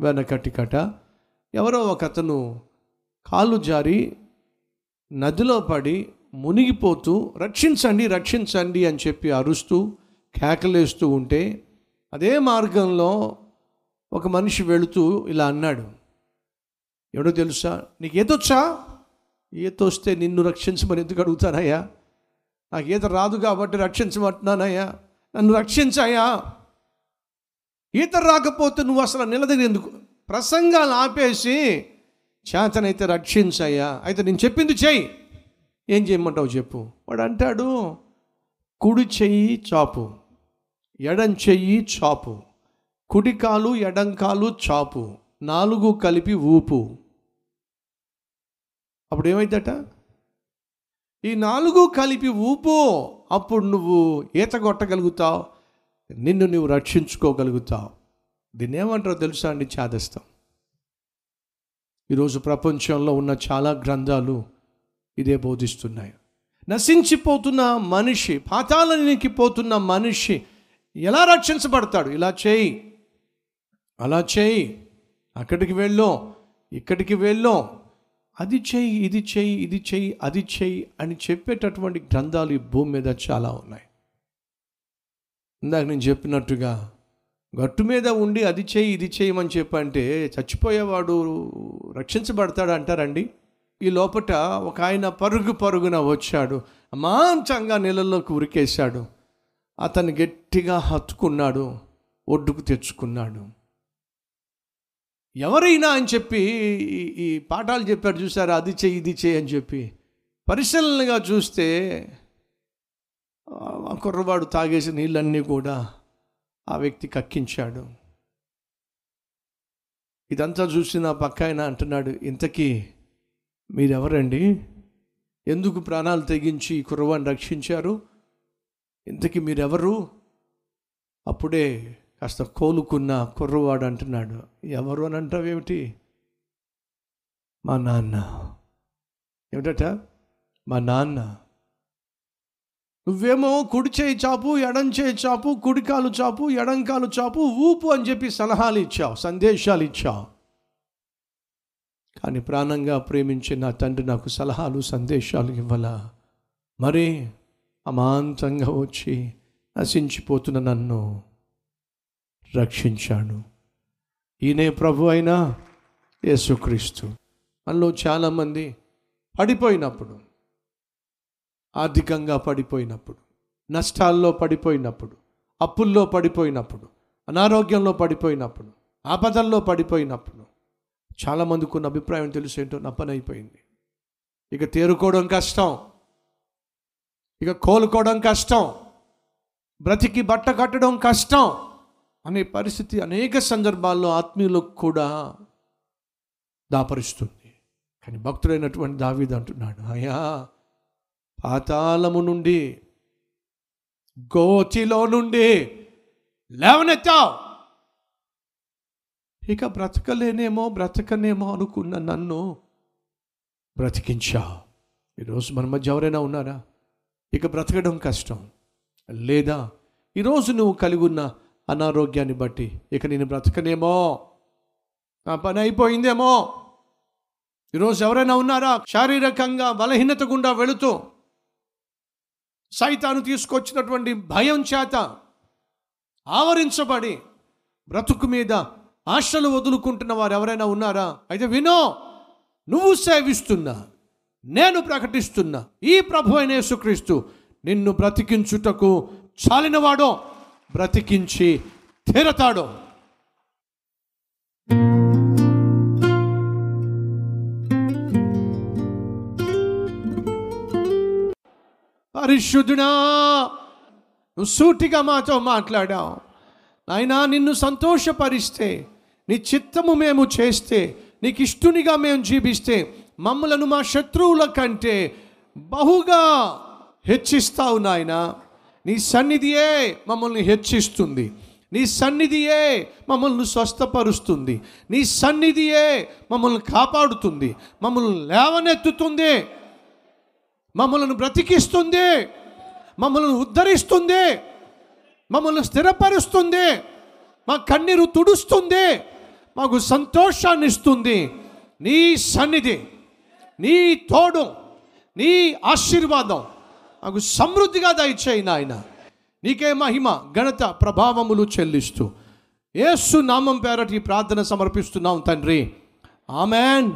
వెనకటి కట ఎవరో ఒక అతను కాలు జారి నదిలో పడి మునిగిపోతూ రక్షించండి రక్షించండి అని చెప్పి అరుస్తూ కేకలేస్తూ ఉంటే అదే మార్గంలో ఒక మనిషి వెళుతూ ఇలా అన్నాడు. ఎవడో తెలుసా? నీకు ఈతొచ్చా ఈత వస్తే నిన్ను రక్షించమని ఎందుకు అడుగుతానయ్యా? నాకు ఈత రాదు కాబట్టి రక్షించమంటున్నానయ్యా? నన్ను రక్షించాయా ఈత రాకపోతే నువ్వు అసలు నిలదగి ఎందుకు? ప్రసంగాలు ఆపేసి చేతనైతే రక్షించయ్యా. అయితే నేను చెప్పింది చెయ్యి. ఏం చేయమంటావు చెప్పు. వాడు అంటాడు కుడి చెయ్యి చాపు ఎడం చెయ్యి చాపు కుడికాలు ఎడంకాలు చాపు నాలుగు కలిపి ఊపు. అప్పుడు ఏమైందట? ఈ నాలుగు కలిపి ఊపు అప్పుడు నువ్వు ఈత కొట్టగలుగుతావు. నిన్ను నువ్వు రక్షించుకోగలుగుతావు. దీన్ని ఏమంటారో తెలుసా అండి? చాదస్తాం. ఈరోజు ప్రపంచంలో ఉన్న చాలా గ్రంథాలు ఇదే బోధిస్తున్నాయి. నశించిపోతున్న మనిషి పాతాలనికి పోతున్న మనిషి ఎలా రక్షించబడతాడు? ఇలా చేయి. అలా చేయి. అక్కడికి వెళ్ళో. ఇక్కడికి వెళ్ళో. అది చేయి ఇది చేయి ఇది చేయి అది చెయ్యి అని చెప్పేటటువంటి గ్రంథాలు ఈ భూమి మీద చాలా ఉన్నాయి. ఇందాక నేను చెప్పినట్టుగా గట్టు మీద ఉండి అది చేయి ఇది చేయమని చెప్పంటే చచ్చిపోయేవాడు రక్షించబడతాడు అంటారండి. ఈ లోపట ఒక ఆయన పరుగు పరుగున వచ్చాడు. మాంచంగా నీళ్ళలోకి ఉరికేశాడు. అతను గట్టిగా హత్తుకున్నాడు ఒడ్డుకు తెచ్చుకున్నాడు. ఎవరైనా అని చెప్పి ఈ- ఈ పాఠాలు చెప్పారు చూసారా? అది చెయ్యి ఇది చెయ్యి అని చెప్పి. పరిశీలనగా చూస్తే ఆ కుర్రవాడు తాగేసిన నీళ్ళన్నీ కూడా ఆ వ్యక్తి కక్కించాడు. ఇదంతా చూసి నా పక్క ఆయన అంటున్నాడు ఇంతకీ మీరెవరండి? ఎందుకు ప్రాణాలు తెగించి ఈ కుర్రవాడిని రక్షించారు? ఇంతకీ మీరెవరు? అప్పుడే కాస్త కోలుకున్న కుర్రవాడు అంటున్నాడు ఎవరు అని అంటావేమిటి మా నాన్న. ఏమిటట? మా నాన్న. నువ్వేమో కుడి చేయి చాపు ఎడం చేయి చాపు కుడికాలు చాపు ఎడంకాలు చాపు ఊపు అని చెప్పి సలహాలు ఇచ్చావు సందేశాలు ఇచ్చావు. కానీ ప్రాణంగా ప్రేమించే నా తండ్రి నాకు సలహాలు సందేశాలు ఇవ్వలా? మరి అమాంతంగా వచ్చి నశించిపోతున్న నన్ను రక్షించాడు. ఈయనే ప్రభు అయినా యేసుక్రీస్తు. మనలో చాలామంది పడిపోయినప్పుడు ఆర్థికంగా పడిపోయినప్పుడు నష్టాల్లో పడిపోయినప్పుడు అప్పుల్లో పడిపోయినప్పుడు అనారోగ్యంలో పడిపోయినప్పుడు ఆపదల్లో పడిపోయినప్పుడు చాలామందికి ఉన్న అభిప్రాయం తెలుసు ఏంటో నా పని అయిపోయింది. ఇక తేరుకోవడం కష్టం. ఇక కోలుకోవడం కష్టం. బ్రతికి బట్ట కట్టడం కష్టం అనే పరిస్థితి అనేక సందర్భాల్లో ఆత్మీయులకు కూడా దాపరుస్తుంది. కానీ భక్తుడైనటువంటి దావీదంటున్నాడు అయ్యా పాతాళము నుండి గోచిలో నుండి లేవనెత్తావు. ఇక బ్రతకలేనేమో బ్రతకనేమో అనుకున్న నన్ను బ్రతికించావు. ఈరోజు మన మధ్య ఎవరైనా ఉన్నారా? ఇక బ్రతకడం కష్టం లేదా? ఈరోజు నువ్వు కలిగి ఉన్న అనారోగ్యాన్ని బట్టి ఇక నేను బ్రతకనేమో? నా పని అయిపోయిందేమో? ఈరోజు ఎవరైనా ఉన్నారా? శారీరకంగా బలహీనత గుండా వెళుతూ సైతాను తీసుకొచ్చినటువంటి భయం చేత ఆవరించబడి బ్రతుకు మీద ఆశలు వదులుకుంటున్న వారు ఎవరైనా ఉన్నారా? అయితే వినో నువ్వు సేవిస్తున్నా నేను ప్రకటిస్తున్నా ఈ ప్రభు అయిన యేసుక్రీస్తు నిన్ను బ్రతికించుటకు చాలినవాడో బ్రతికించి తీరతాడో. పరిశుద్ధుడా నువ్వు సూటిగా మాతో మాట్లాడావు. నాయనా నిన్ను సంతోషపరిస్తే నీ చిత్తము మేము చేస్తే నీకు ఇష్టునిగా మేము జీవిస్తే మమ్మలను మా శత్రువుల కంటే బహుగా హెచ్చిస్తావు నాయన. నీ సన్నిధియే మమ్మల్ని హెచ్చిస్తుంది. నీ సన్నిధియే మమ్మల్ని స్వస్థపరుస్తుంది. నీ సన్నిధియే మమ్మల్ని కాపాడుతుంది. మమ్మల్ని లేవనెత్తుతుంది. మమ్మలను బ్రతికిస్తుంది. మమ్మల్ని ఉద్ధరిస్తుంది. మమ్మల్ని స్థిరపరుస్తుంది. మా కన్నీరు తుడుస్తుంది. మాకు సంతోషాన్ని ఇస్తుంది. నీ సన్నిధి నీ తోడు నీ ఆశీర్వాదం మాకు సమృద్ధిగా దయచేయి నాయన. నీకే మహిమ ఘనత ప్రభావములు చెల్లిస్తూ ఏసు నామం పేరటి ఈ ప్రార్థన సమర్పిస్తున్నాం తండ్రి. ఆమెన్.